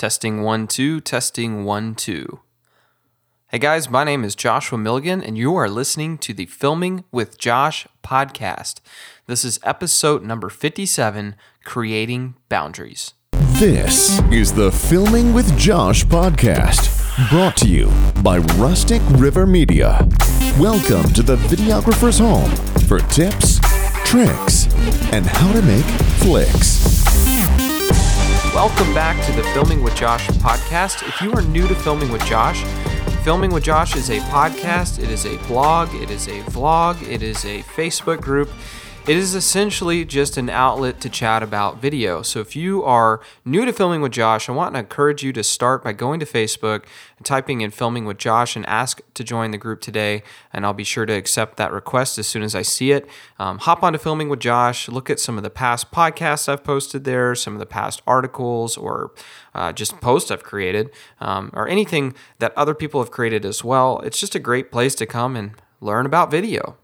Testing one, two, testing one, two. Hey guys, my name is Joshua Milligan, and you are listening to the Filming with Josh podcast. This is episode number 57 Creating Boundaries. This is the Filming with Josh podcast, brought to you by Rustic River Media. Welcome to the videographer's home for tips, tricks, and how to make flicks. Welcome back to the Filming with Josh podcast. If you are new to Filming with Josh, Filming with Josh is a podcast, it is a blog, it is a vlog, it is a Facebook group. It is essentially just an outlet to chat about video. So if you are new to Filming with Josh, I want to encourage you to start by going to Facebook and typing in Filming with Josh and ask to join the group today. And I'll be sure to accept that request as soon as I see it. Um, hop onto Filming with Josh, look at some of the past podcasts I've posted there, some of the past articles, or uh, just posts I've created, um, or anything that other people have created as well. It's just a great place to come and learn about video.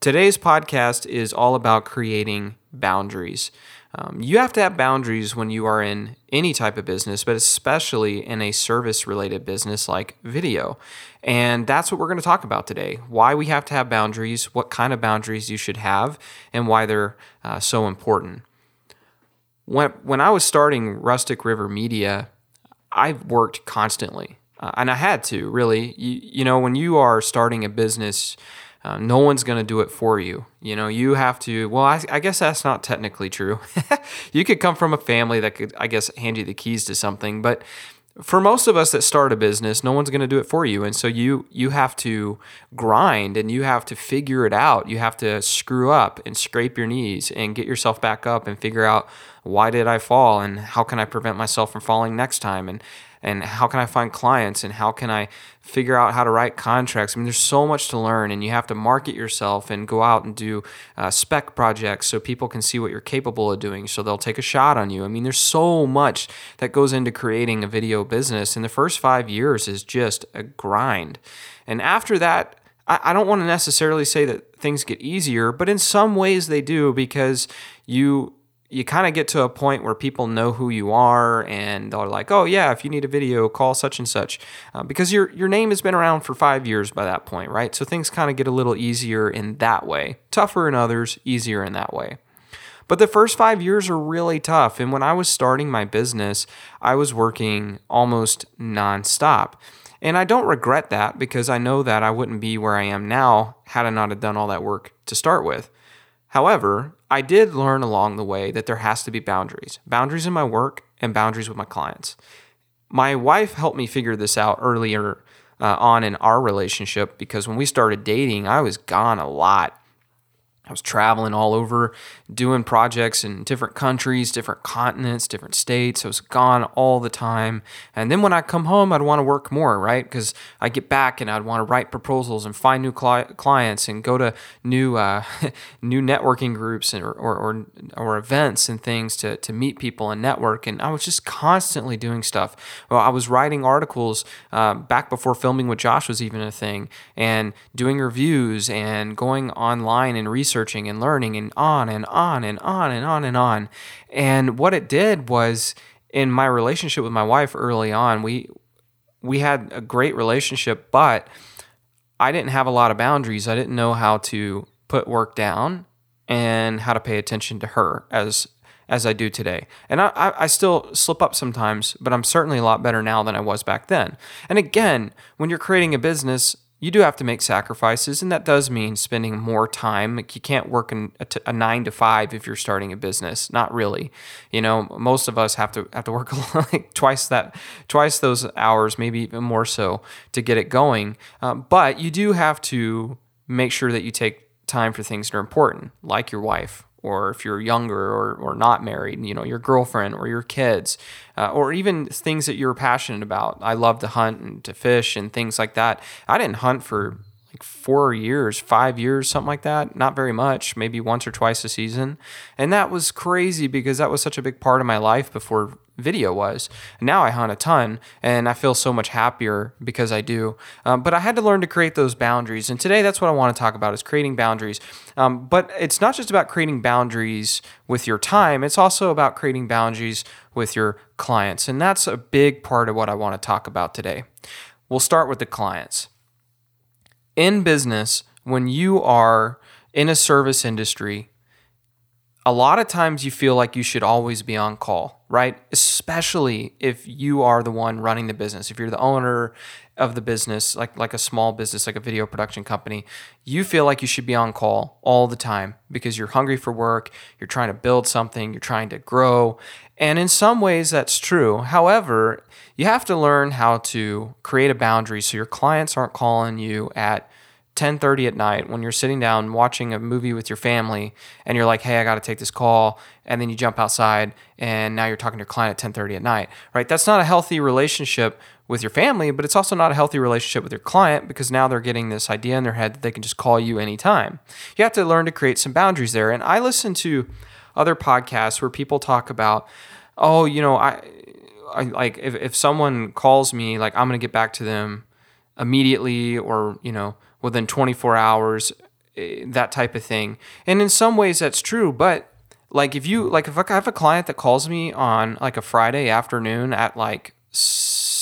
Today's podcast is all about creating boundaries. Um, you have to have boundaries when you are in any type of business, but especially in a service related business like video. And that's what we're going to talk about today why we have to have boundaries, what kind of boundaries you should have, and why they're uh, so important. When, when I was starting Rustic River Media, I worked constantly. Uh, and I had to really. You, you know, when you are starting a business, uh, no one's going to do it for you. You know, you have to. Well, I, I guess that's not technically true. you could come from a family that could, I guess, hand you the keys to something, but for most of us that start a business, no one's going to do it for you, and so you you have to grind and you have to figure it out. You have to screw up and scrape your knees and get yourself back up and figure out why did I fall and how can I prevent myself from falling next time and and how can I find clients and how can I figure out how to write contracts. I mean, there's so much to learn, and you have to market yourself and go out and do uh, spec projects so people can see what you're capable of doing, so they'll take a shot on you. I mean, there's so much that goes into creating a video business, and the first five years is just a grind. And after that, I don't want to necessarily say that things get easier, but in some ways they do because you you kind of get to a point where people know who you are and they're like, oh yeah, if you need a video, call such and such, uh, because your your name has been around for five years by that point, right? So things kind of get a little easier in that way, tougher in others, easier in that way. But the first five years are really tough. And when I was starting my business, I was working almost nonstop. And I don't regret that because I know that I wouldn't be where I am now had I not have done all that work to start with. However, I did learn along the way that there has to be boundaries boundaries in my work and boundaries with my clients. My wife helped me figure this out earlier uh, on in our relationship because when we started dating, I was gone a lot. I was traveling all over, doing projects in different countries, different continents, different states. I was gone all the time. And then when I come home, I'd want to work more, right? Because I get back and I'd want to write proposals and find new cli- clients and go to new uh, new networking groups and, or, or, or events and things to, to meet people and network. And I was just constantly doing stuff. Well, I was writing articles uh, back before filming with Josh was even a thing and doing reviews and going online and researching researching and learning and on and on and on and on and on. And what it did was in my relationship with my wife early on, we we had a great relationship, but I didn't have a lot of boundaries. I didn't know how to put work down and how to pay attention to her as as I do today. And I, I still slip up sometimes, but I'm certainly a lot better now than I was back then. And again, when you're creating a business, you do have to make sacrifices, and that does mean spending more time. Like you can't work a, t- a nine to five if you're starting a business. Not really. You know, most of us have to have to work like twice that, twice those hours, maybe even more so, to get it going. Um, but you do have to make sure that you take time for things that are important, like your wife, or if you're younger or, or not married, you know, your girlfriend or your kids, uh, or even things that you're passionate about. I love to hunt and to fish and things like that. I didn't hunt for like four years, five years, something like that. Not very much, maybe once or twice a season. And that was crazy because that was such a big part of my life before video was. Now I hunt a ton and I feel so much happier because I do. Um, but I had to learn to create those boundaries. And today that's what I want to talk about is creating boundaries. Um, but it's not just about creating boundaries with your time, it's also about creating boundaries with your clients. And that's a big part of what I want to talk about today. We'll start with the clients. In business, when you are in a service industry, a lot of times you feel like you should always be on call, right? Especially if you are the one running the business. If you're the owner of the business, like like a small business, like a video production company, you feel like you should be on call all the time because you're hungry for work, you're trying to build something, you're trying to grow. And in some ways that's true. However, you have to learn how to create a boundary so your clients aren't calling you at 10:30 at night when you're sitting down watching a movie with your family and you're like, "Hey, I got to take this call." And then you jump outside and now you're talking to your client at 10:30 at night. Right? That's not a healthy relationship with your family, but it's also not a healthy relationship with your client because now they're getting this idea in their head that they can just call you anytime. You have to learn to create some boundaries there. And I listen to other podcasts where people talk about, "Oh, you know, I I, like if, if someone calls me like i'm going to get back to them immediately or you know within 24 hours, eh, that type of thing. And in some ways that's true, but like if you like if I have a client that calls me on like a Friday afternoon at like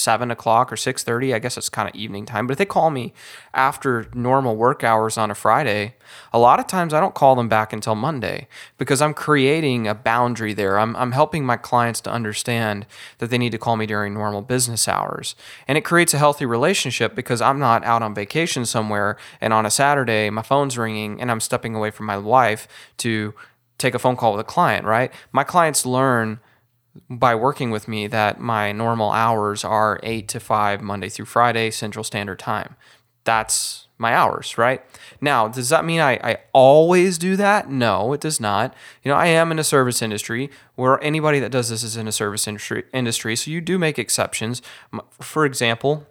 seven o'clock or six thirty. I guess it's kind of evening time. But if they call me after normal work hours on a Friday, a lot of times I don't call them back until Monday because I'm creating a boundary there. I'm I'm helping my clients to understand that they need to call me during normal business hours, and it creates a healthy relationship because I'm not out on vacation somewhere and on a Saturday my phone's ringing and I'm stepping away from my wife to take a phone call with a client. Right? My clients learn by working with me that my normal hours are 8 to 5 Monday through Friday Central Standard Time. That's my hours, right? Now, does that mean I, I always do that? No, it does not. You know, I am in a service industry where anybody that does this is in a service industry, industry so you do make exceptions. For example,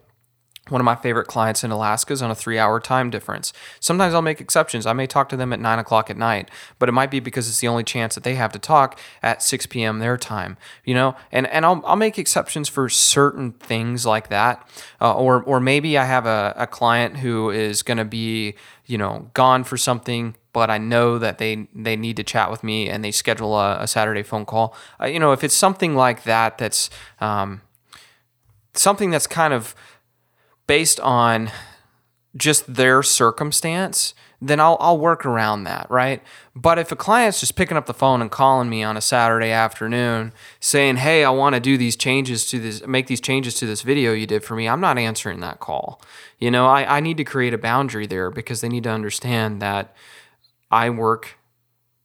one of my favorite clients in Alaska is on a three hour time difference. Sometimes I'll make exceptions. I may talk to them at nine o'clock at night, but it might be because it's the only chance that they have to talk at 6 p.m. their time, you know? And, and I'll, I'll make exceptions for certain things like that. Uh, or, or maybe I have a, a client who is going to be, you know, gone for something but I know that they they need to chat with me and they schedule a, a Saturday phone call. Uh, you know, if it's something like that, that's um, something that's kind of based on just their circumstance, then I'll, I'll work around that, right? But if a client's just picking up the phone and calling me on a Saturday afternoon saying, hey, I want to do these changes to this, make these changes to this video you did for me, I'm not answering that call. You know, I, I need to create a boundary there because they need to understand that I work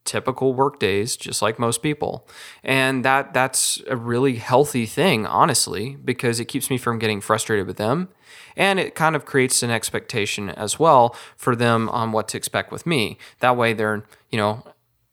typical work days just like most people. And that that's a really healthy thing honestly because it keeps me from getting frustrated with them. And it kind of creates an expectation as well for them on what to expect with me. That way they're you know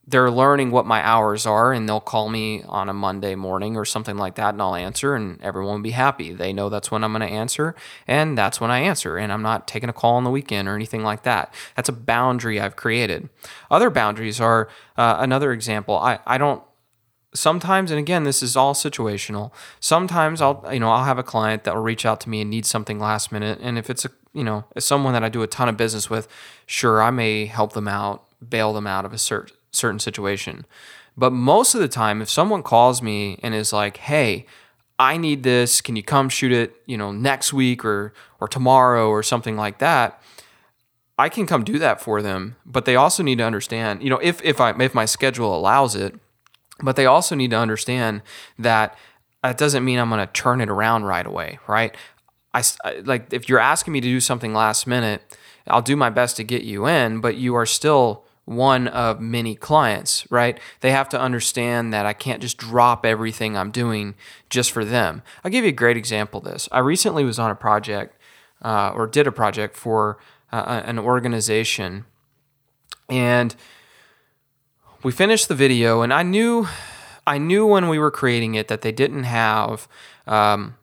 they're learning what my hours are and they'll call me on a Monday morning or something like that and I'll answer and everyone will be happy. They know that's when I'm going to answer and that's when I answer and I'm not taking a call on the weekend or anything like that. That's a boundary I've created. Other boundaries are uh, another example. I, I don't sometimes and again this is all situational sometimes i'll you know i'll have a client that will reach out to me and need something last minute and if it's a you know someone that i do a ton of business with sure i may help them out bail them out of a certain certain situation. But most of the time, if someone calls me and is like, "Hey, I need this. Can you come shoot it, you know, next week or or tomorrow or something like that?" I can come do that for them, but they also need to understand, you know, if if I if my schedule allows it, but they also need to understand that that doesn't mean I'm going to turn it around right away, right? I like if you're asking me to do something last minute, I'll do my best to get you in, but you are still one of many clients, right? They have to understand that I can't just drop everything I'm doing just for them. I'll give you a great example of this. I recently was on a project uh, or did a project for uh, an organization, and we finished the video, and I knew. I knew when we were creating it that they didn't have um,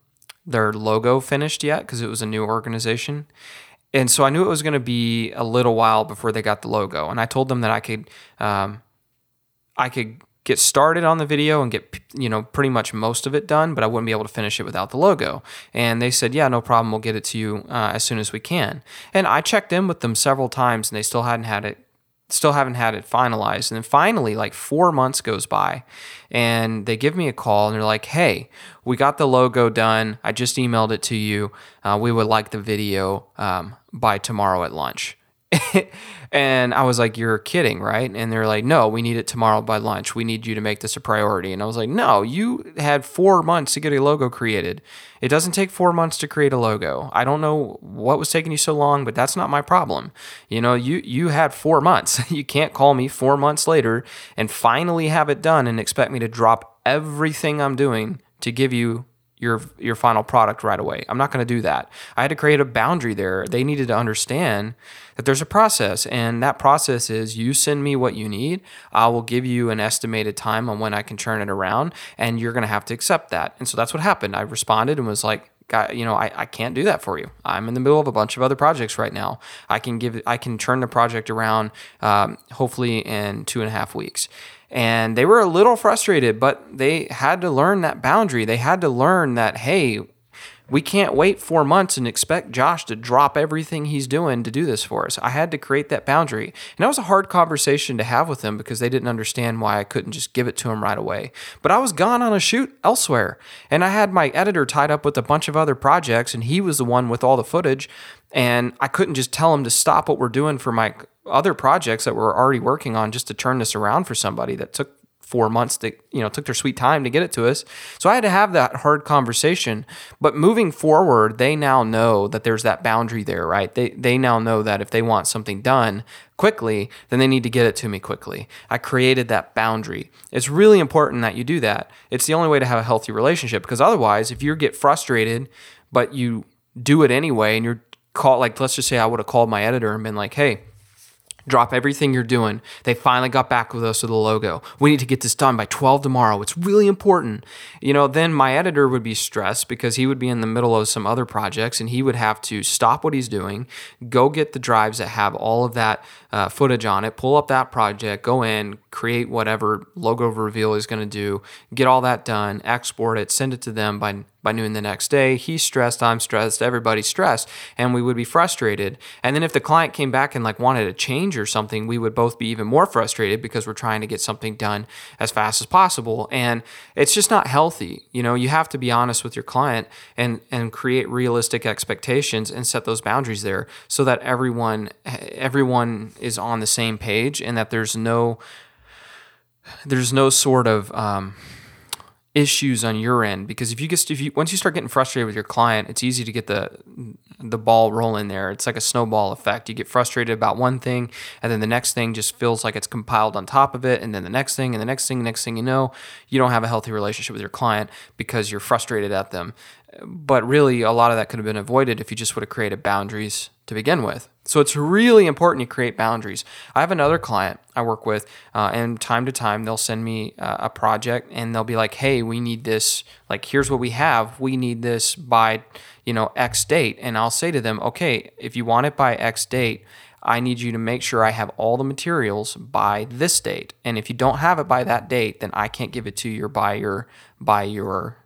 their logo finished yet because it was a new organization. And so I knew it was going to be a little while before they got the logo. And I told them that I could, um, I could get started on the video and get you know pretty much most of it done, but I wouldn't be able to finish it without the logo. And they said, yeah, no problem, we'll get it to you uh, as soon as we can. And I checked in with them several times, and they still hadn't had it. Still haven't had it finalized. And then finally, like four months goes by, and they give me a call and they're like, hey, we got the logo done. I just emailed it to you. Uh, we would like the video um, by tomorrow at lunch. and I was like, You're kidding, right? And they're like, No, we need it tomorrow by lunch. We need you to make this a priority. And I was like, No, you had four months to get a logo created. It doesn't take four months to create a logo. I don't know what was taking you so long, but that's not my problem. You know, you you had four months. you can't call me four months later and finally have it done and expect me to drop everything I'm doing to give you your your final product right away. I'm not going to do that. I had to create a boundary there. They needed to understand that there's a process and that process is you send me what you need. I will give you an estimated time on when I can turn it around and you're going to have to accept that. And so that's what happened. I responded and was like, you know, I, I can't do that for you. I'm in the middle of a bunch of other projects right now. I can give, I can turn the project around, um, hopefully in two and a half weeks. And they were a little frustrated, but they had to learn that boundary. They had to learn that, hey, we can't wait four months and expect Josh to drop everything he's doing to do this for us. I had to create that boundary. And that was a hard conversation to have with them because they didn't understand why I couldn't just give it to them right away. But I was gone on a shoot elsewhere. And I had my editor tied up with a bunch of other projects, and he was the one with all the footage. And I couldn't just tell him to stop what we're doing for my other projects that we're already working on just to turn this around for somebody that took four months to you know took their sweet time to get it to us. So i had to have that hard conversation. But moving forward they now know that there's that boundary there right? They they now know that if they want something done quickly then they need to get it to me quickly. I created that boundary. It's really important that you do that. It's the only way to have a healthy relationship because otherwise if you get frustrated but you do it anyway and you're called like let's just say i would have called my editor and been like hey Drop everything you're doing. They finally got back with us with a logo. We need to get this done by 12 tomorrow. It's really important. You know, then my editor would be stressed because he would be in the middle of some other projects and he would have to stop what he's doing, go get the drives that have all of that uh, footage on it, pull up that project, go in, create whatever logo reveal is going to do, get all that done, export it, send it to them by by noon the next day. He's stressed, I'm stressed, everybody's stressed, and we would be frustrated. And then if the client came back and like wanted a change or something, we would both be even more frustrated because we're trying to get something done as fast as possible. And it's just not healthy. You know, you have to be honest with your client and and create realistic expectations and set those boundaries there so that everyone everyone is on the same page and that there's no there's no sort of um, issues on your end because if you get if you once you start getting frustrated with your client it's easy to get the the ball rolling there. It's like a snowball effect. You get frustrated about one thing and then the next thing just feels like it's compiled on top of it and then the next thing and the next thing next thing you know you don't have a healthy relationship with your client because you're frustrated at them. But really a lot of that could have been avoided if you just would have created boundaries to begin with so it's really important you create boundaries. I have another client I work with, uh, and time to time they'll send me uh, a project and they'll be like, "Hey, we need this. Like, here's what we have. We need this by, you know, X date." And I'll say to them, "Okay, if you want it by X date." I need you to make sure I have all the materials by this date. And if you don't have it by that date, then I can't give it to you by your by your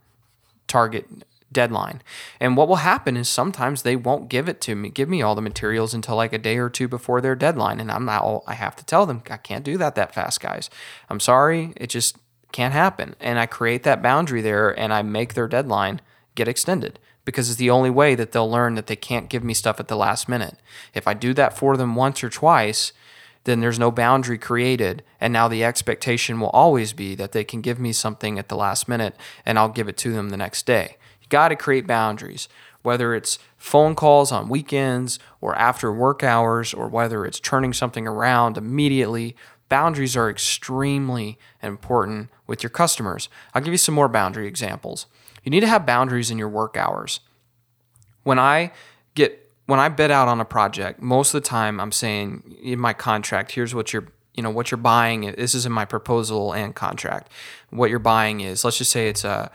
target deadline. And what will happen is sometimes they won't give it to me, give me all the materials until like a day or two before their deadline. And I'm not, I have to tell them, I can't do that that fast, guys. I'm sorry. It just can't happen. And I create that boundary there and I make their deadline get extended because it's the only way that they'll learn that they can't give me stuff at the last minute. If I do that for them once or twice, then there's no boundary created. And now the expectation will always be that they can give me something at the last minute and I'll give it to them the next day. Got to create boundaries, whether it's phone calls on weekends or after work hours, or whether it's turning something around immediately. Boundaries are extremely important with your customers. I'll give you some more boundary examples. You need to have boundaries in your work hours. When I get when I bid out on a project, most of the time I'm saying in my contract, here's what you're you know what you're buying. This is in my proposal and contract. What you're buying is let's just say it's a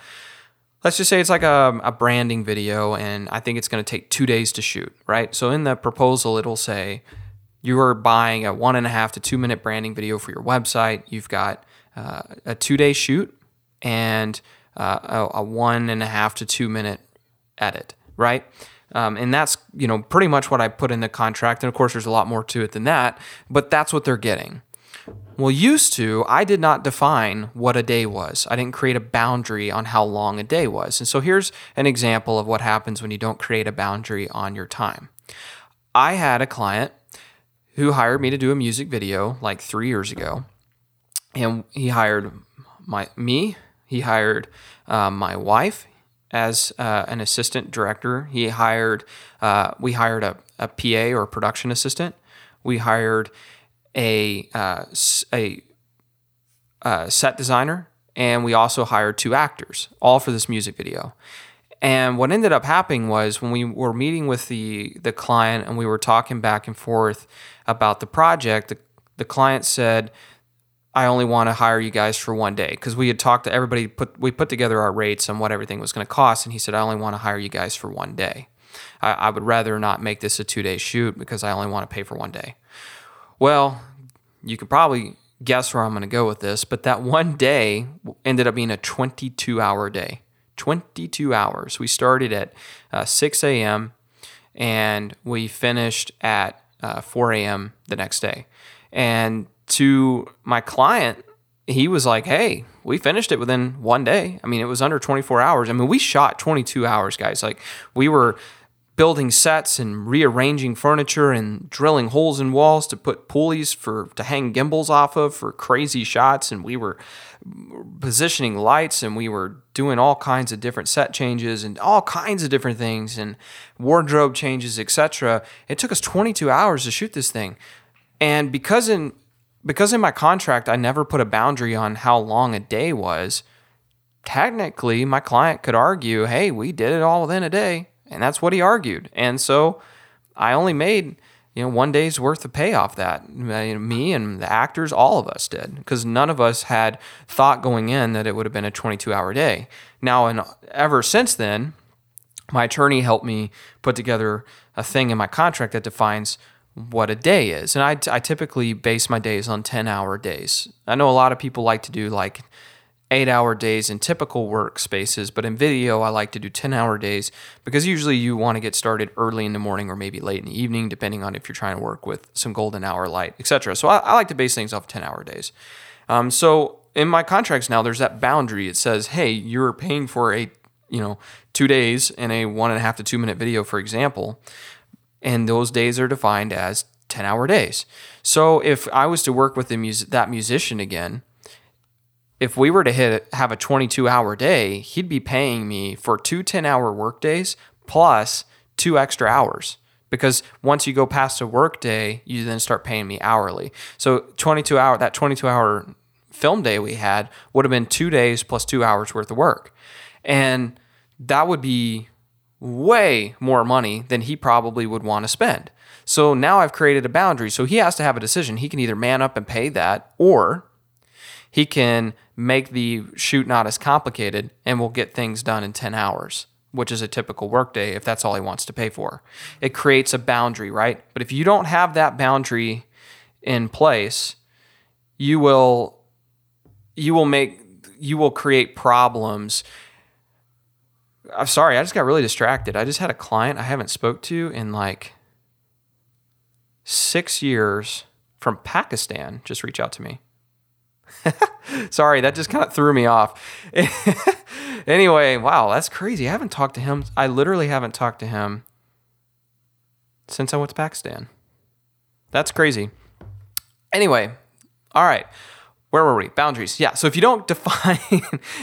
let's just say it's like a, a branding video and I think it's going to take two days to shoot, right? So in the proposal, it'll say you are buying a one and a half to two minute branding video for your website. You've got uh, a two day shoot and uh, a, a, one and a half to two minute edit, right? Um, and that's you know pretty much what I put in the contract. And of course, there's a lot more to it than that, but that's what they're getting. Well, used to, I did not define what a day was. I didn't create a boundary on how long a day was. And so here's an example of what happens when you don't create a boundary on your time. I had a client who hired me to do a music video like three years ago. And he hired my me, he hired uh, my wife as uh, an assistant director. He hired, uh, we hired a, a PA or a production assistant. We hired a uh, a, uh, set designer, and we also hired two actors, all for this music video. And what ended up happening was when we were meeting with the the client and we were talking back and forth about the project, the, the client said, I only want to hire you guys for one day because we had talked to everybody put we put together our rates and what everything was going to cost and he said I only want to hire you guys for one day. I, I would rather not make this a two day shoot because I only want to pay for one day. Well, you can probably guess where I'm going to go with this, but that one day ended up being a 22 hour day. 22 hours. We started at uh, 6 a.m. and we finished at uh, 4 a.m. the next day. And to my client, he was like, "Hey, we finished it within one day. I mean, it was under 24 hours. I mean, we shot 22 hours, guys. Like we were building sets and rearranging furniture and drilling holes in walls to put pulleys for to hang gimbals off of for crazy shots. And we were positioning lights and we were doing all kinds of different set changes and all kinds of different things and wardrobe changes etc it took us 22 hours to shoot this thing. And because in because in my contract I never put a boundary on how long a day was technically my client could argue hey we did it all within a day and that's what he argued. And so I only made, you know, one day's worth of pay off that. Me and the actors, all of us did, because none of us had thought going in that it would have been a 22 hour day. Now, and ever since then, my attorney helped me put together a thing in my contract that defines what a day is. And I, I typically base my days on 10 hour days. I know a lot of people like to do like eight hour days in typical workspaces, but in video, I like to do 10 hour days because usually you want to get started early in the morning or maybe late in the evening, depending on if you're trying to work with some golden hour light, etc. So I, I, like to base things off 10 hour days. Um, so in my contracts now, there's that boundary. It says, hey, you're paying for a, you know, two days in a one and a half to two minute video, for example. And those days are defined as 10 hour days. So if I was to work with the mus- that musician again, if we were to hit have a 22 hour day, he'd be paying me for two 10 hour work days plus two extra hours. Because once you go past a work day, you then start paying me hourly. So 22 hour that 22 hour film day we had would have been two days plus two hours worth of work. And that would be way more money than he probably would want to spend. So now I've created a boundary. So he has to have a decision. He can either man up and pay that or he can make the shoot not as complicated and we'll get things done in 10 hours, which is a typical workday if that's all he wants to pay for. It creates a boundary, right? But if you don't have that boundary in place, you will you will make you will create problems. I'm sorry, I just got really distracted. I just had a client I haven't spoke to in like 6 years from Pakistan just reach out to me. Sorry, that just kind of threw me off. anyway, wow, that's crazy. I haven't talked to him. I literally haven't talked to him since I went to Pakistan. That's crazy. Anyway, all right. Where were we? Boundaries. Yeah. So if you don't define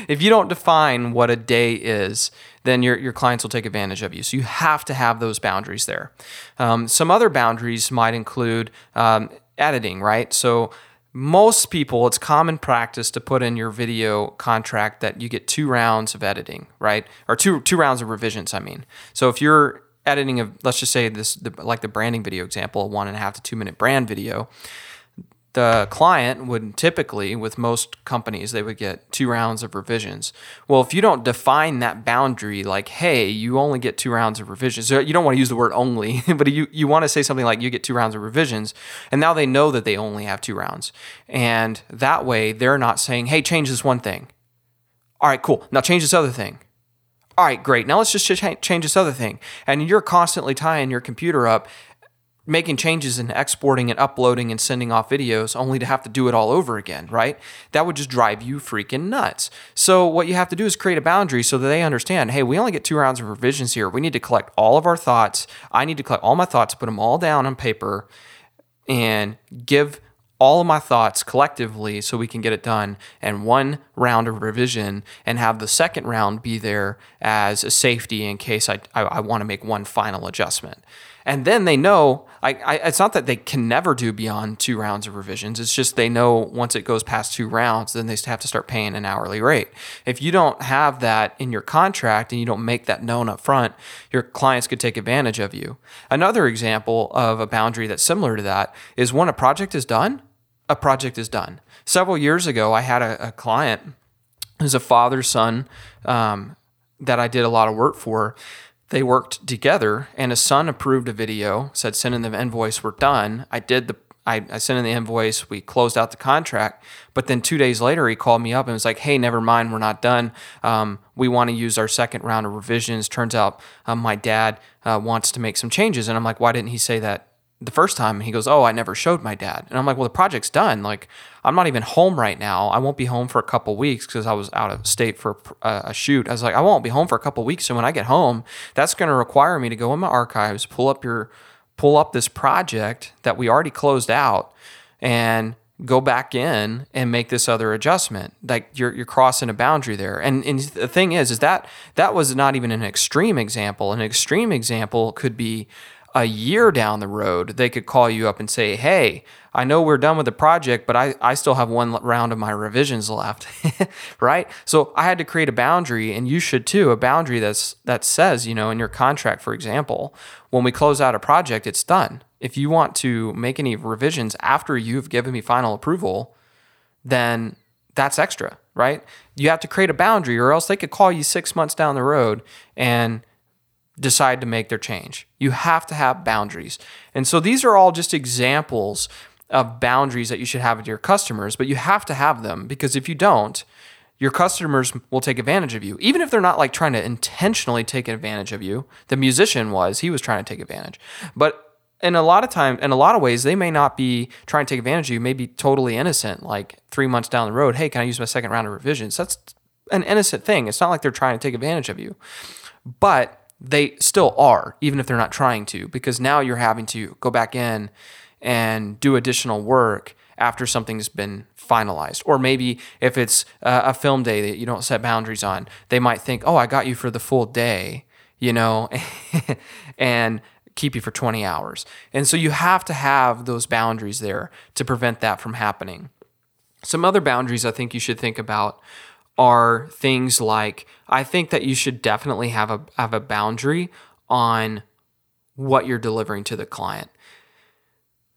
if you don't define what a day is, then your, your clients will take advantage of you. So you have to have those boundaries there. Um, some other boundaries might include um, editing, right? So most people, it's common practice to put in your video contract that you get two rounds of editing, right? Or two two rounds of revisions. I mean, so if you're editing a, let's just say this, the, like the branding video example, a one and a half to two minute brand video, the client would typically, with most companies, they would get two rounds of revisions. Well, if you don't define that boundary, like, hey, you only get two rounds of revisions, so you don't want to use the word only, but you, you want to say something like you get two rounds of revisions, and now they know that they only have two rounds. And that way, they're not saying, hey, change this one thing. All right, cool. Now change this other thing all right, great. Now let's just change this other thing. And you're constantly tying your computer up making changes and exporting and uploading and sending off videos only to have to do it all over again, right? That would just drive you freaking nuts. So, what you have to do is create a boundary so that they understand hey, we only get two rounds of revisions here. We need to collect all of our thoughts. I need to collect all my thoughts, put them all down on paper, and give all of my thoughts collectively so we can get it done and one round of revision and have the second round be there as a safety in case I, I, I want to make one final adjustment and then they know I, I, it's not that they can never do beyond two rounds of revisions. It's just they know once it goes past two rounds then they have to start paying an hourly rate. If you don't have that in your contract and you don't make that known up front your clients could take advantage of you. Another example of a boundary that's similar to that is when a project is done a project is done. Several years ago i had a, a client who's a father son um, that i did a lot of work for they worked together and his son approved a video said send in the invoice we're done. I did the I, I sent in the invoice we closed out the contract but then two days later he called me up and was like hey never mind we're not done. Um, we want to use our second round of revisions. Turns out um, my dad uh, wants to make some changes. And i'm like why didn't he say that the first time? And he goes oh i never showed my dad. And i'm like well the project's done. Like i'm not even home right now. I won't be home for a couple weeks because i was out of state for a, uh, a, shoot. I was like i won't be home for a couple weeks so when i get home that's going to require me to go in my archives pull up your pull up this project that we already closed out and go back in and make this other adjustment. Like you're, you're crossing a boundary there. And, and the thing is is that that was not even an extreme example. An extreme example could be a year down the road, they could call you up and say, Hey, I know we're done with the project, but I, I still have one round of my revisions left. right? So I had to create a boundary, and you should too, a boundary that's that says, you know, in your contract, for example, when we close out a project, it's done. If you want to make any revisions after you've given me final approval, then that's extra, right? You have to create a boundary, or else they could call you six months down the road and decide to make their change. You have to have boundaries. And so these are all just examples of boundaries that you should have with your customers, but you have to have them because if you don't, your customers will take advantage of you. Even if they're not like trying to intentionally take advantage of you. The musician was, he was trying to take advantage. But in a lot of time, in a lot of ways, they may not be trying to take advantage of you, may be totally innocent, like three months down the road, hey, can I use my second round of revisions? That's an innocent thing. It's not like they're trying to take advantage of you. But they still are, even if they're not trying to, because now you're having to go back in and do additional work after something's been finalized. Or maybe if it's a film day that you don't set boundaries on, they might think, oh, I got you for the full day, you know, and keep you for 20 hours. And so you have to have those boundaries there to prevent that from happening. Some other boundaries I think you should think about are things like I think that you should definitely have a have a boundary on what you're delivering to the client.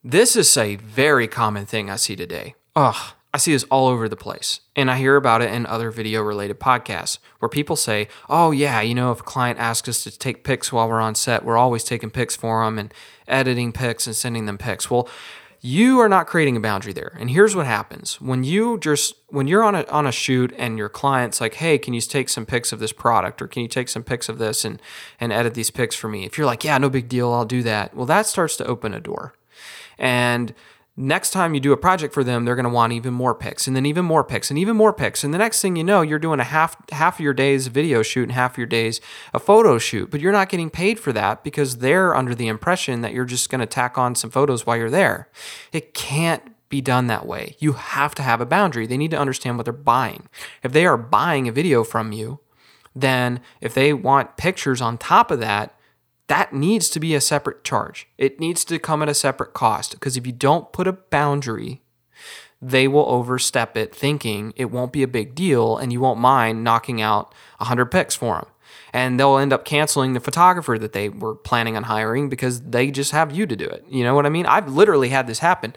This is a very common thing I see today. Ugh, I see this all over the place. And I hear about it in other video related podcasts where people say, oh, yeah, you know, if a client asks us to take pics while we're on set, we're always taking pics for them and editing pics and sending them pics. Well, you are not creating a boundary there. And here's what happens. When you just when you're on a on a shoot and your client's like, "Hey, can you take some pics of this product or can you take some pics of this and and edit these pics for me?" If you're like, "Yeah, no big deal, I'll do that." Well, that starts to open a door. And next time you do a project for them, they're going to want even more pics and then even more pics and even more pics. And the next thing you know, you're doing a half half of your day's video shoot and half of your day's a photo shoot, but you're not getting paid for that because they're under the impression that you're just going to tack on some photos while you're there. It can't be done that way. You have to have a boundary. They need to understand what they're buying. If they are buying a video from you, then if they want pictures on top of that, that needs to be a separate charge. It needs to come at a separate cost because if you don't put a boundary, they will overstep it thinking it won't be a big deal and you won't mind knocking out 100 pics for them. And they'll end up canceling the photographer that they were planning on hiring because they just have you to do it. You know what I mean? I've literally had this happen.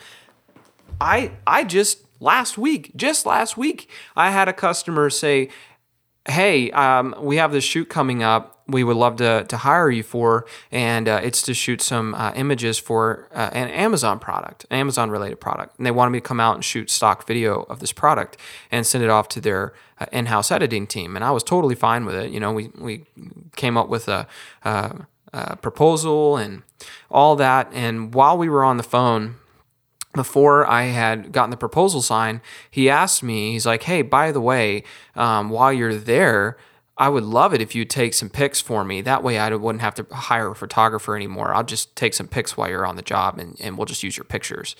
I I just last week, just last week, I had a customer say, "Hey, um, we have this shoot coming up. We would love to to hire you for, and uh, it's to shoot some uh, images for uh, an Amazon product, an Amazon related product. And they wanted me to come out and shoot stock video of this product and send it off to their uh, in-house editing team. And I was totally fine with it. You know, we we came up with a, a, a proposal and all that. And while we were on the phone before I had gotten the proposal signed, he asked me, he's like, hey, by the way, um, while you're there, I would love it if you take some pics for me. That way I wouldn't have to hire a photographer anymore. I'll just take some pics while you're on the job and, and we'll just use your pictures.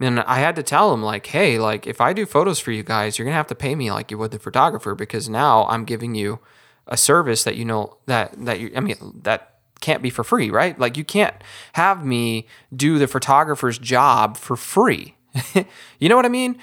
And I had to tell him, like, hey, like, if I do photos for you guys, you're to have to pay me like you would the photographer because now I'm giving you a service that you know that, that you, I mean, that can't be for free, right? Like you can't have me do the photographer's job for free. you know what I mean?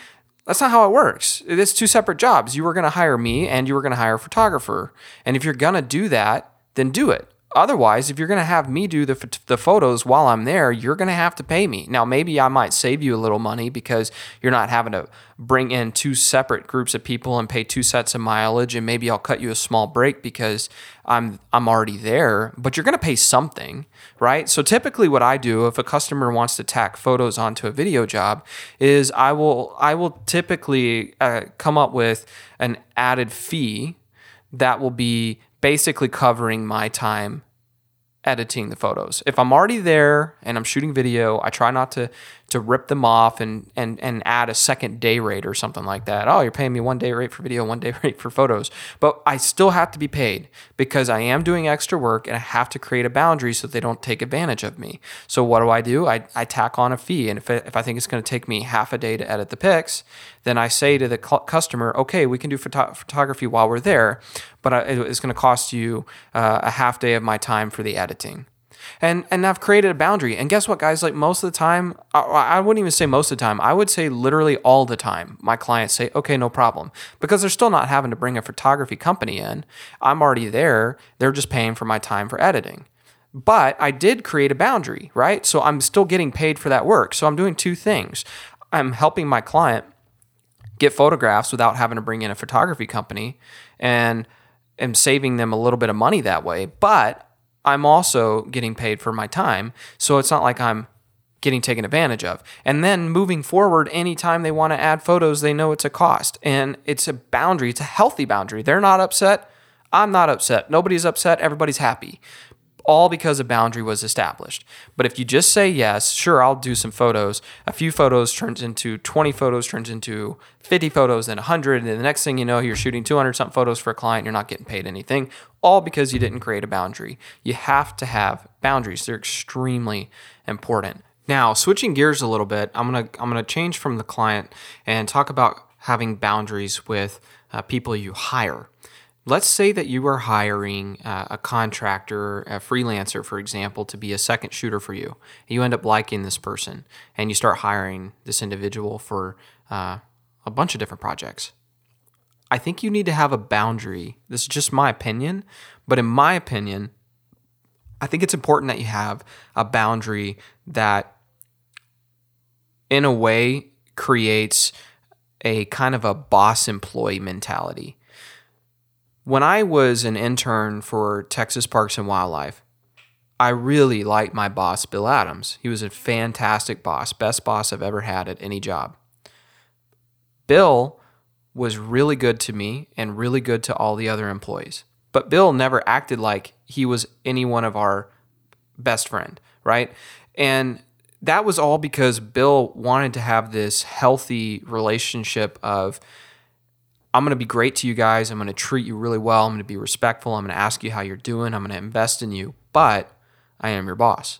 That's not how it works. It's two separate jobs. You were going to hire me and you were going to hire a photographer. And if you're going to do that, then do it. Otherwise, if you're going to have me do the, the photos while I'm there, you're going to have to pay me. Now, maybe I might save you a little money because you're not having to bring in two separate groups of people and pay two sets of mileage, and maybe I'll cut you a small break because I'm I'm already there. But you're going to pay something, right? So typically, what I do if a customer wants to tack photos onto a video job is I will I will typically uh, come up with an added fee that will be basically covering my time editing the photos. If I'm already there and I'm shooting video, I try not to to rip them off and and and add a second day rate or something like that. Oh, you're paying me one day rate for video, one day rate for photos. But I still have to be paid because I am doing extra work and I have to create a boundary so they don't take advantage of me. So what do I do? I, I tack on a fee. And if, it, if I think it's going to take me half a day to edit the pics, then I say to the customer, okay, we can do photo- photography while we're there, but it's going to cost you uh, a half day of my time for the editing and and I've created a boundary. And guess what, guys? Like most of the time, I, I wouldn't even say most of the time. I would say literally all the time. My clients say, "Okay, no problem," because they're still not having to bring a photography company in. I'm already there. They're just paying for my time for editing. But I did create a boundary, right? So I'm still getting paid for that work. So I'm doing two things. I'm helping my client get photographs without having to bring in a photography company and am saving them a little bit of money that way. But I'm also getting paid for my time. So it's not like I'm getting taken advantage of. And then moving forward, anytime they want to add photos, they know it's a cost. And it's a boundary, it's a healthy boundary. They're not upset. I'm not upset. Nobody's upset. Everybody's happy all because a boundary was established. But if you just say yes, sure, I'll do some photos. A few photos turns into 20 photos, turns into 50 photos, then 100. And the next thing you know, you're shooting 200 something photos for a client. You're not getting paid anything, all because you didn't create a boundary. You have to have boundaries, they're extremely important. Now, switching gears a little bit, I'm gonna I'm gonna change from the client and talk about having boundaries with uh, people you hire. Let's say that you are hiring uh, a contractor, a freelancer, for example, to be a second shooter for you. You end up liking this person and you start hiring this individual for uh, a bunch of different projects. I think you need to have a boundary. This is just my opinion, but in my opinion, I think it's important that you have a boundary that, in a way, creates a kind of a boss employee mentality when I was an intern for Texas Parks and Wildlife, I really liked my boss, Bill Adams. He was a fantastic boss, best boss I've ever had at any job. Bill was really good to me and really good to all the other employees. But Bill never acted like he was any one of our best friend, right? And that was all because Bill wanted to have this healthy relationship of I'm going to be great to you guys. I'm going to treat you really well. I'm going to be respectful. I'm going to ask you how you're doing. I'm going to invest in you, but I am your boss.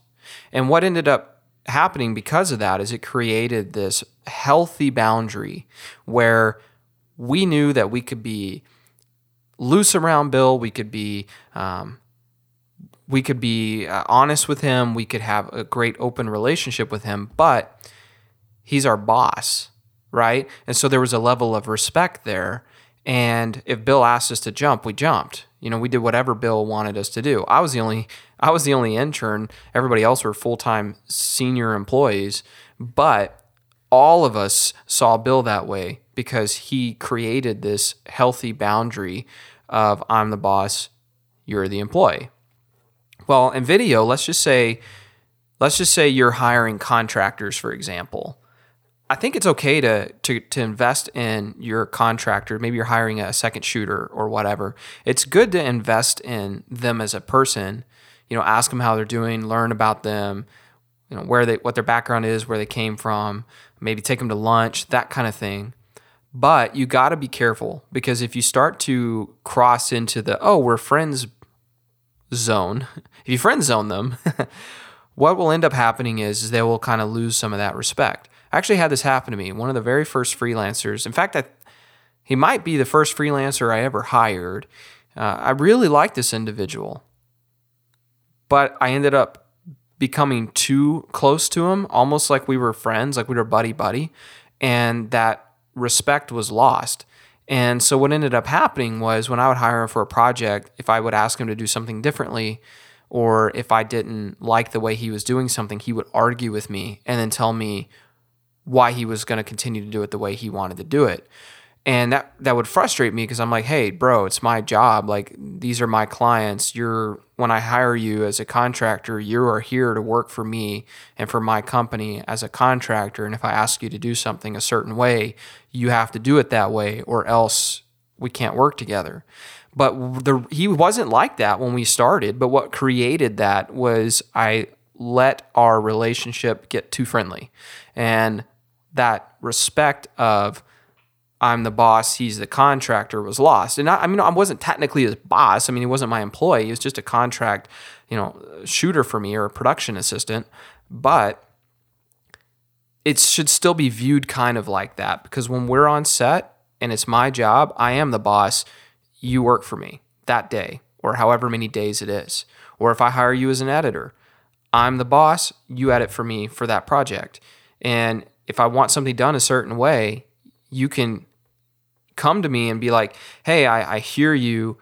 And what ended up happening because of that is it created this healthy boundary where we knew that we could be loose around Bill. We could be, um, we could be uh, honest with him. We could have a great open relationship with him, but he's our boss right? And so there was a level of respect there. And if Bill asked us to jump, we jumped. You know, we did whatever Bill wanted us to do. I was the only I was the only intern. Everybody else were full-time senior employees, but all of us saw Bill that way because he created this healthy boundary of I'm the boss, you're the employee. Well, in video, let's just say let's just say you're hiring contractors for example. I think it's okay to, to to invest in your contractor. Maybe you're hiring a second shooter or whatever. It's good to invest in them as a person. You know, ask them how they're doing, learn about them, you know, where they what their background is, where they came from, maybe take them to lunch, that kind of thing. But you got to be careful because if you start to cross into the oh, we're friends zone, if you friend zone them, what will end up happening is, is they will kind of lose some of that respect. I actually had this happen to me. One of the very first freelancers, in fact, I, he might be the first freelancer I ever hired. Uh, I really liked this individual, but I ended up becoming too close to him, almost like we were friends, like we were buddy buddy, and that respect was lost. And so what ended up happening was when I would hire him for a project, if I would ask him to do something differently, or if I didn't like the way he was doing something, he would argue with me and then tell me why he was going to continue to do it the way he wanted to do it. And that that would frustrate me because I'm like, "Hey, bro, it's my job. Like these are my clients. You're when I hire you as a contractor, you are here to work for me and for my company as a contractor, and if I ask you to do something a certain way, you have to do it that way or else we can't work together." But the he wasn't like that when we started, but what created that was I let our relationship get too friendly. And that respect of I'm the boss, he's the contractor was lost. And I, I, mean, I wasn't technically his boss. I mean, he wasn't my employee. He was just a contract, you know, shooter for me or a production assistant. But it should still be viewed kind of like that because when we're on set and it's my job, I am the boss. You work for me that day or however many days it is. Or if I hire you as an editor, I'm the boss. You edit for me for that project. And if I want something done a certain way, you can come to me and be like, hey, I, I hear you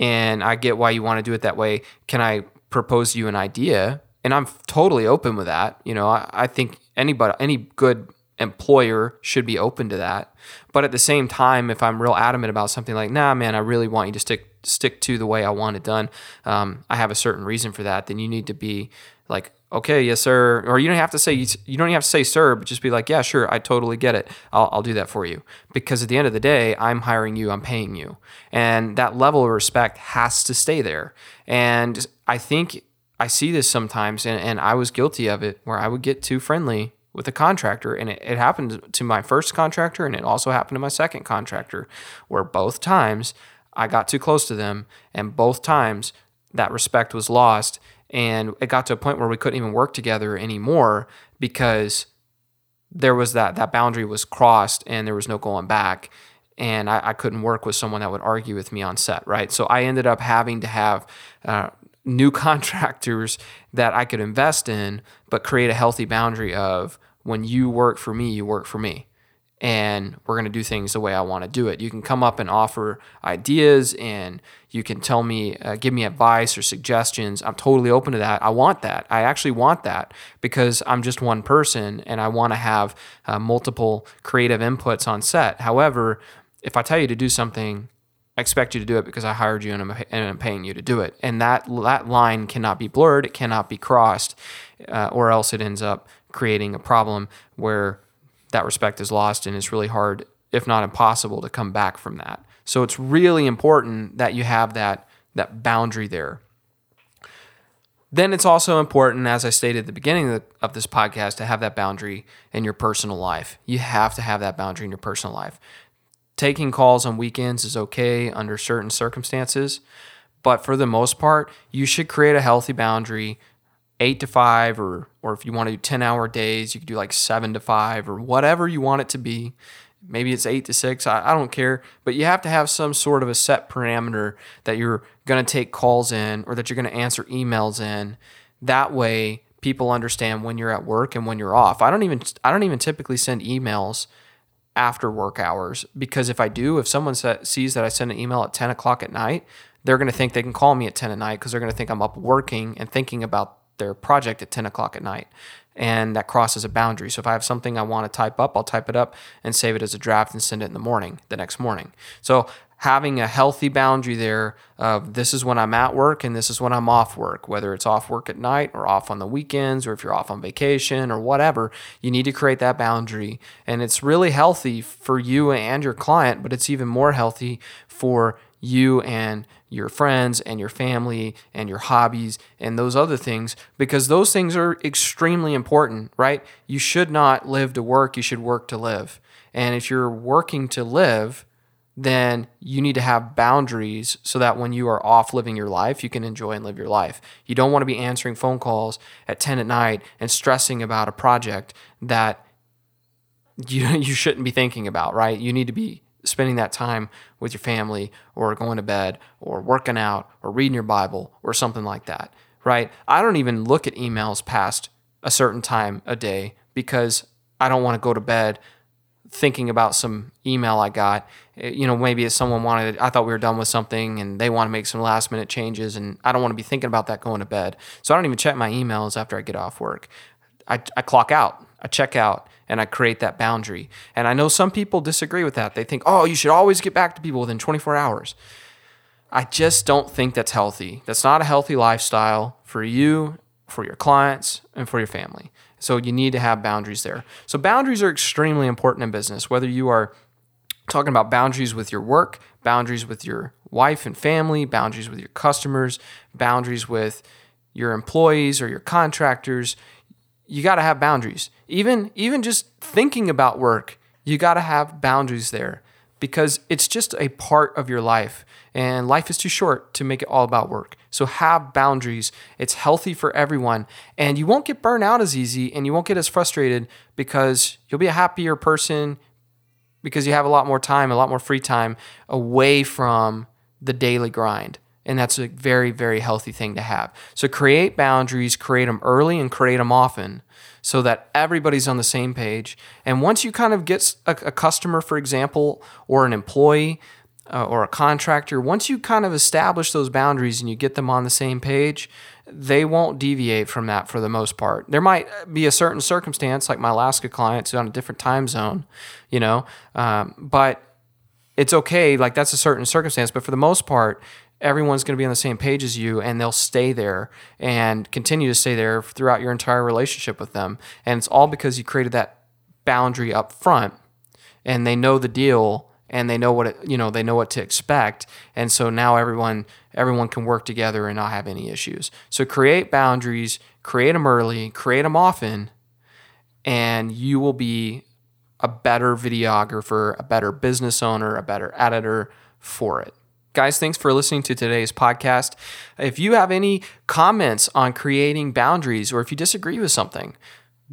and I get why you want to do it that way. Can I propose you an idea? And I'm totally open with that. You know, I, I think anybody, any good employer should be open to that. But at the same time, if I'm real adamant about something like, nah, man, I really want you to stick stick to the way I want it done. Um, I have a certain reason for that. Then you need to be like, okay, yes, sir. Or you don't have to say, you don't have to say, sir, but just be like, yeah, sure, I totally get it. I'll, I'll do that for you. Because at the end of the day, I'm hiring you, I'm paying you. And that level of respect has to stay there. And I think I see this sometimes, and, and I was guilty of it, where I would get too friendly with a contractor. And it, it happened to my first contractor, and it also happened to my second contractor, where both times I got too close to them, and both times that respect was lost and it got to a point where we couldn't even work together anymore because there was that that boundary was crossed and there was no going back. And I, I couldn't work with someone that would argue with me on set right? So i ended up having to have uh, new contractors that i could invest in but create a healthy boundary of when you work for me you work for me and we're going to do things the way I want to do it. You can come up and offer ideas and you can tell me, uh, give me advice or suggestions. I'm totally open to that. I want that. I actually want that because I'm just one person and I want to have uh, multiple creative inputs on set. However, if I tell you to do something, I expect you to do it because I hired you and I'm, and I'm paying you to do it. And that, that line cannot be blurred, it cannot be crossed, uh, or else it ends up creating a problem where that respect is lost and it's really hard, if not impossible, to come back from that. So it's really important that you have that, that boundary there. Then it's also important, as I stated at the beginning of this podcast, to have that boundary in your personal life. You have to have that boundary in your personal life. Taking calls on weekends is okay under certain circumstances, but for the most part, you should create a healthy boundary eight to five, or or if you want to do ten hour days, you could do like seven to five, or whatever you want it to be. Maybe it's eight to six. I, I don't care, but you have to have some sort of a set parameter that you're going to take calls in, or that you're going to answer emails in. That way, people understand when you're at work and when you're off. I don't even I don't even typically send emails after work hours because if I do, if someone sees that I send an email at 10 o'clock at night, they're going to think they can call me at 10 at night because they're going to think I'm up working and thinking about their project at 10 o'clock at night. and that crosses a boundary. So if I have something I want to type up, I'll type it up and save it as a draft and send it in the morning, the next morning. So having a healthy boundary there of this is when I'm at work and this is when I'm off work, whether it's off work at night or off on the weekends or if you're off on vacation or whatever, you need to create that boundary. And it's really healthy for you and your client, but it's even more healthy for you and your friends and your family and your hobbies and those other things because those things are extremely important, right? You should not live to work, you should work to live. And if you're working to live, then you need to have boundaries so that when you are off living your life, you can enjoy and live your life. You don't want to be answering phone calls at 10 at night and stressing about a project that you, you shouldn't be thinking about, right? You need to be spending that time with your family or going to bed or working out or reading your Bible or something like that, right? I don't even look at emails past a certain time a day because I don't want to go to bed thinking about some email I got. Eh, you know, maybe if someone wanted, I thought we were done with something and they want to make some last minute changes, and I don't want to be thinking about that going to bed. So I don't even check my emails after I get off work. I, I clock out, I check out, and I create that boundary. And I know some people disagree with that. They think, oh, you should always get back to people within 24 hours. I just don't think that's healthy. That's not a healthy lifestyle for you, for your clients, and for your family. So you need to have boundaries there. So boundaries are extremely important in business, whether you are talking about boundaries with your work, boundaries with your wife and family, boundaries with your customers, boundaries with your employees or your contractors. You got to have boundaries. Even even just thinking about work, you got to have boundaries there because it's just a part of your life and life is too short to make it all about work. So have boundaries. It's healthy for everyone. And you won't get burned out as easy and you won't get as frustrated because you'll be a happier person because you have a lot more time, a lot more free time away from the daily grind. And that's a very, very healthy thing to have. So create boundaries, create them early and create them often so that everybody's on the same page. And once you kind of get a, a customer, for example, or an employee uh, or a contractor, once you kind of establish those boundaries and you get them on the same page, they won't deviate from that for the most part. There might be a certain circumstance, like my Alaska clients on a different time zone, you know, um, but it's okay. Like that's a certain circumstance, but for the most part, everyone's going to be on the same page as you and they'll stay there and continue to stay there throughout your entire relationship with them. And it's all because you created that boundary up front and they know the deal and they know what it, you know they know what to expect and so now everyone everyone can work together and not have any issues so create boundaries create them early create them often and you will be a better videographer a better business owner a better editor for it Guys, thanks for listening to today's podcast. If you have any comments on creating boundaries or if you disagree with something,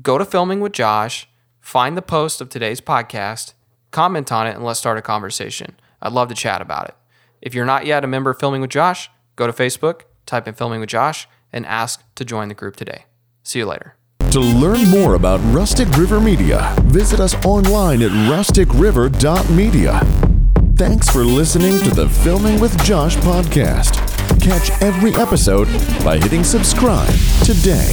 go to Filming with Josh, find the post of today's podcast, comment on it, and let's start a conversation. I'd love to chat about it. If you're not yet a member of Filming with Josh, go to Facebook, type in Filming with Josh, and ask to join the group today. See you later. To learn more about Rustic River Media, visit us online at rusticriver.media. Thanks for listening to the Filming with Josh podcast. Catch every episode by hitting subscribe today.